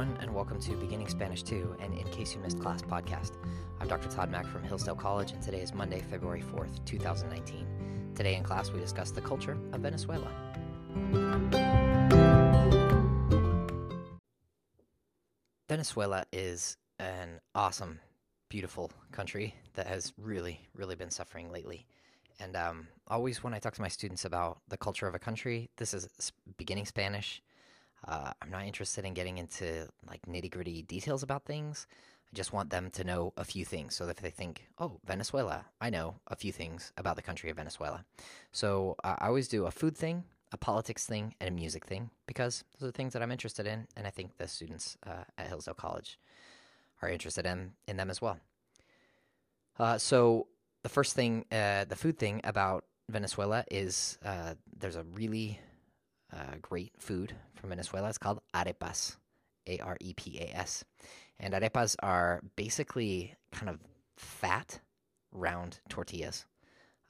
everyone, and welcome to Beginning Spanish 2 and In Case You Missed Class podcast. I'm Dr. Todd Mack from Hillsdale College, and today is Monday, February 4th, 2019. Today in class, we discuss the culture of Venezuela. Venezuela is an awesome, beautiful country that has really, really been suffering lately. And um, always, when I talk to my students about the culture of a country, this is beginning Spanish uh, I'm not interested in getting into like nitty gritty details about things. I just want them to know a few things so that if they think, oh, Venezuela, I know a few things about the country of Venezuela. So uh, I always do a food thing, a politics thing, and a music thing because those are things that I'm interested in, and I think the students uh, at Hillsdale College are interested in, in them as well. Uh, so the first thing, uh, the food thing about Venezuela is uh, there's a really uh, great food from Venezuela. It's called arepas, A R E P A S. And arepas are basically kind of fat, round tortillas.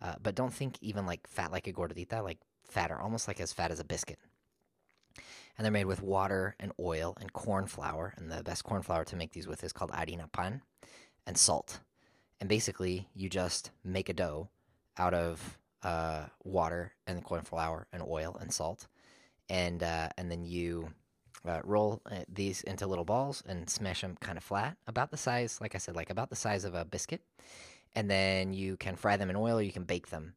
Uh, but don't think even like fat like a gordita, like fatter, almost like as fat as a biscuit. And they're made with water and oil and corn flour. And the best corn flour to make these with is called harina pan and salt. And basically, you just make a dough out of uh, water and corn flour and oil and salt and uh, and then you uh, roll uh, these into little balls and smash them kind of flat, about the size, like I said, like about the size of a biscuit. And then you can fry them in oil, or you can bake them.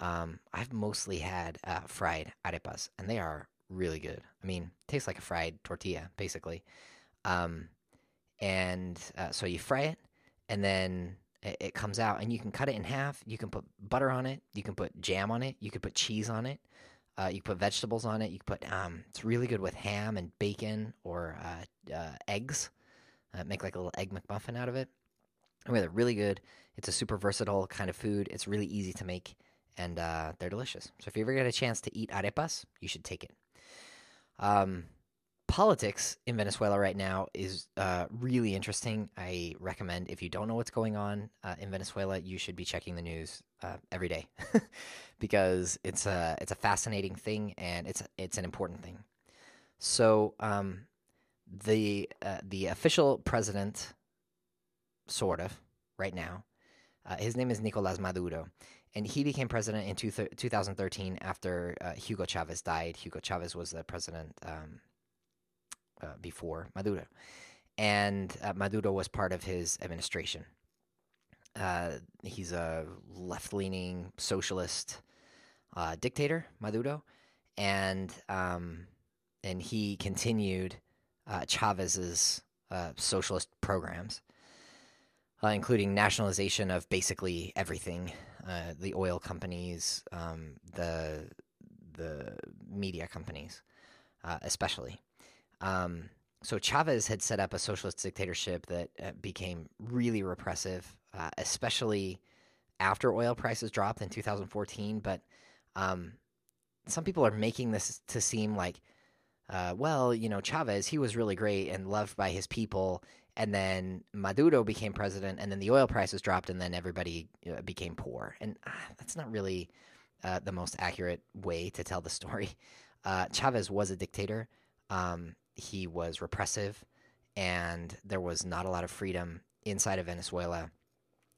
Um, I've mostly had uh, fried arepas, and they are really good. I mean, tastes like a fried tortilla, basically. Um, and uh, so you fry it, and then it, it comes out, and you can cut it in half. You can put butter on it. You can put jam on it. You can put cheese on it. Uh, you put vegetables on it. You put um, it's really good with ham and bacon or uh, uh, eggs. Uh, make like a little egg McMuffin out of it. Anyway, they're really good. It's a super versatile kind of food. It's really easy to make, and uh, they're delicious. So if you ever get a chance to eat arepas, you should take it. Um, politics in Venezuela right now is uh, really interesting. I recommend if you don't know what's going on uh, in Venezuela, you should be checking the news uh, every day because it's a it's a fascinating thing and it's it's an important thing. So um, the uh, the official president, sort of right now, uh, his name is Nicolas Maduro. And he became president in two 2013 after uh, Hugo Chavez died. Hugo Chavez was the president um, uh, before Maduro, and uh, Maduro was part of his administration. Uh, he's a left-leaning socialist uh, dictator, Maduro, and um, and he continued uh, Chavez's uh, socialist programs, including nationalization of basically everything, the oil companies, um, the the media companies, especially. Um, so Chavez had set up a socialist dictatorship that uh, became really repressive, uh, especially after oil prices dropped in 2014. But um, some people are making this to seem like, uh, well, you know, Chavez, he was really great and loved by his people. And then Maduro became president, and then the oil prices dropped, and then everybody uh, became poor. And ah, that's not really uh, the most accurate way to tell the story. Uh, Chavez was a dictator. Um, he was repressive and there was not a lot of freedom inside of Venezuela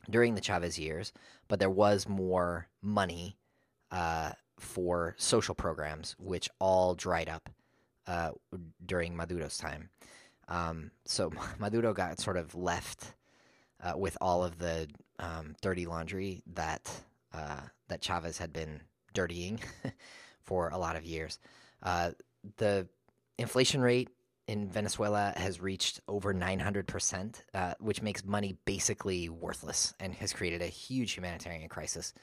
during the Chavez years, but there was more money uh, for social programs, which all dried up uh, during Maduro's time. Um, so Maduro got sort of left uh, with all of the um, dirty laundry that uh, that Chavez had been dirtying for a lot of years. Uh, the inflation rate in Venezuela has reached over 900%, uh, which makes money basically worthless and has created a huge humanitarian crisis.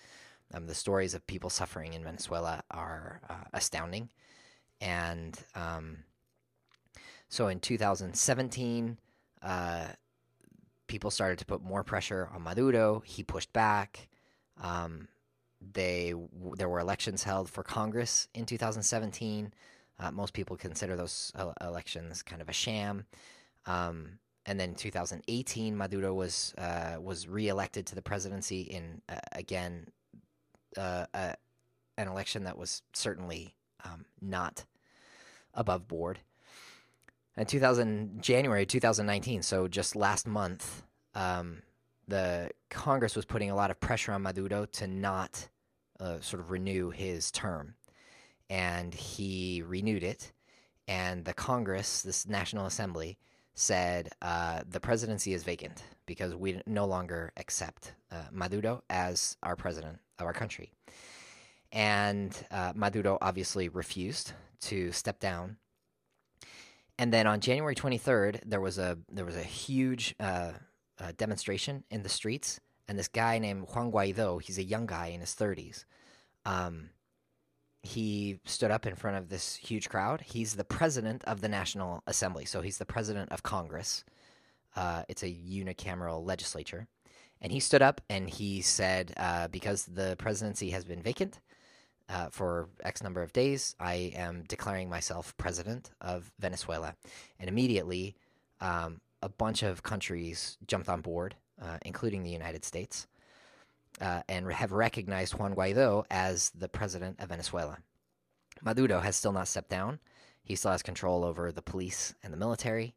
Um, the stories of people suffering in Venezuela are uh, astounding. And um, so in 2017, uh, people started to put more pressure on Maduro. He pushed back. Um, they there were elections held for Congress in 2017. Uh, most people consider those elections kind of a sham. Um, and then in 2018, Maduro was uh, was reelected to the presidency in uh, again uh, an election that was certainly um, not above board. in 2000 January 2019, so just last month, um, the Congress was putting a lot of pressure on Maduro to not uh, sort of renew his term, and he renewed it. And the Congress, this National Assembly, said uh, the presidency is vacant because we no longer accept uh, Maduro as our president of our country. And uh, Maduro obviously refused to step down. And then on January 23rd, there was a there was a huge uh, uh, demonstration in the streets, and this guy named Juan Guaido, he's a young guy in his 30s. Um, he stood up in front of this huge crowd. He's the president of the National Assembly, so he's the president of Congress. Uh, it's a unicameral legislature. And he stood up and he said, uh, because the presidency has been vacant uh, for X number of days, I am declaring myself president of Venezuela. And immediately, um, a bunch of countries jumped on board, uh, including the United States uh, and have recognized Juan Guaido as the president of Venezuela. Maduro has still not stepped down. He still has control over the police and the military.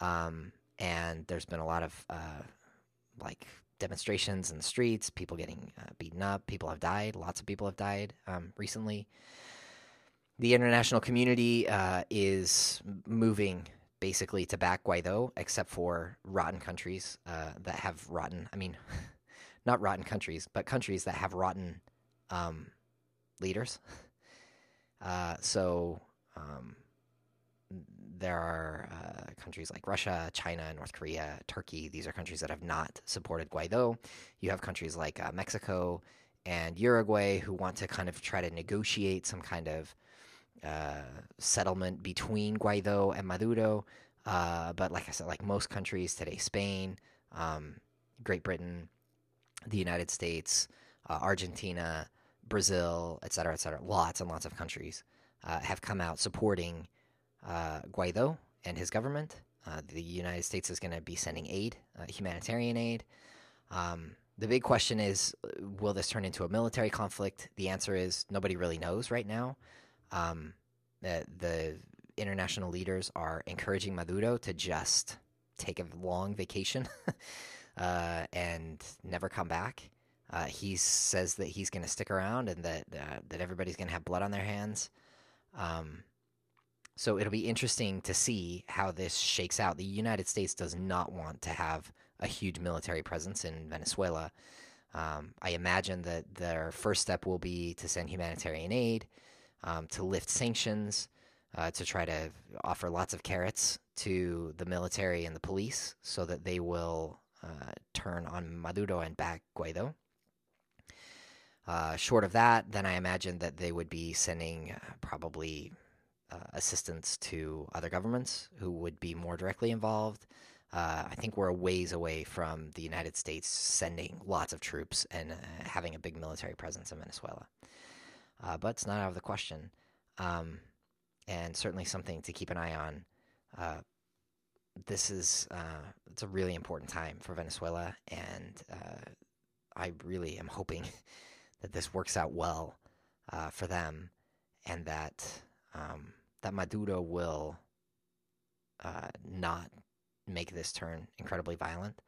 Um, and there's been a lot of uh, like demonstrations in the streets, people getting uh, beaten up, people have died, lots of people have died um, recently. The international community uh, is moving basically to back Guaido, except for rotten countries uh, that have rotten. I mean, not rotten countries, but countries that have rotten um, leaders. Uh, so um, there are uh, countries like Russia, China, North Korea, Turkey. These are countries that have not supported Guaido. You have countries like uh, Mexico and Uruguay who want to kind of try to negotiate some kind of uh, settlement between Guaido and Maduro. Uh, but like I said, like most countries today, Spain, um, Great Britain, the United States, uh, Argentina, Brazil, et cetera, et cetera, lots and lots of countries uh, have come out supporting uh, Guaido and his government. Uh, the United States is going to be sending aid, uh, humanitarian aid. Um, the big question is will this turn into a military conflict? The answer is nobody really knows right now. Um, the, the international leaders are encouraging Maduro to just take a long vacation uh, and never come back. Uh, he says that he's going to stick around and that uh, that everybody's going to have blood on their hands. Um, so it'll be interesting to see how this shakes out. The United States does not want to have a huge military presence in Venezuela. Um, I imagine that their first step will be to send humanitarian aid, um, to lift sanctions, uh, to try to offer lots of carrots to the military and the police so that they will uh, turn on Maduro and back Guaido. Uh, short of that, then I imagine that they would be sending uh, probably uh, assistance to other governments who would be more directly involved. Uh, I think we're a ways away from the United States sending lots of troops and uh, having a big military presence in Venezuela. Uh, but it's not out of the question, um, and certainly something to keep an eye on. This is it's a really important time for Venezuela, and I really am hoping that this works out well uh, for them, and that um, that Maduro will uh, not make this turn incredibly violent,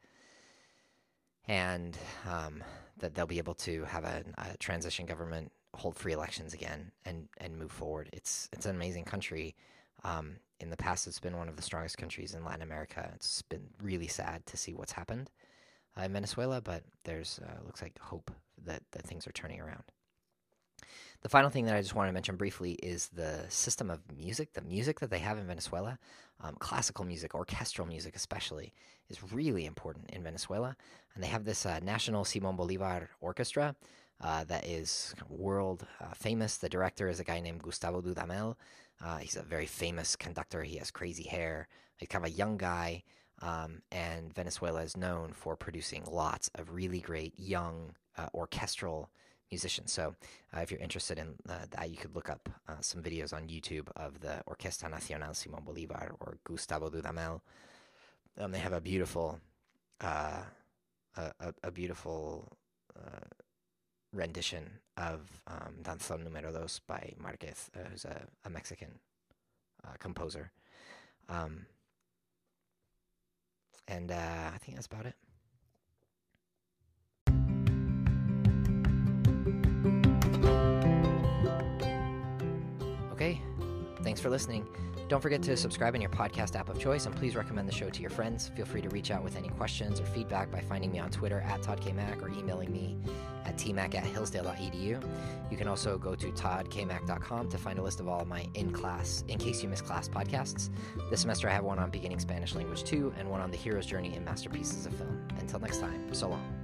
and um, that they'll be able to have a, a, transition government, hold free elections again, and and move forward. It's it's an amazing country. Um, in the past, it's been one of the strongest countries in Latin America. It's been really sad to see what's happened uh, in Venezuela, but there's uh, looks like hope that, that things are turning around. The final thing that I just want to mention briefly is the system of music. The music that they have in Venezuela, um, classical music, orchestral music especially, is really important in Venezuela. And they have this uh, National Simon Bolivar Orchestra uh, that is world uh, famous. The director is a guy named Gustavo Dudamel. Uh, he's a very famous conductor. He has crazy hair. He's kind of a young guy. Um, and Venezuela is known for producing lots of really great young uh, orchestral musicians. So, uh, if you're interested in that, you could look up some videos on YouTube of the Orquesta Nacional Simón Bolívar or Gustavo Dudamel. Um, they have a beautiful, a, a, beautiful rendition of um, Danzón Número Dos by Marquez, who's a, a Mexican composer. Um, and uh, I think that's about it. Okay, thanks for listening. Don't forget to subscribe in your podcast app of choice and please recommend the show to your friends. Feel free to reach out with any questions or feedback by finding me on Twitter at ToddKMac or emailing me at tmac at hillsdale.edu. You can also go to toddkmac.com to find a list of all of my in class, in case you miss class podcasts. This semester I have one on beginning Spanish language 2 and one on the hero's journey in masterpieces of film. Until next time, so long.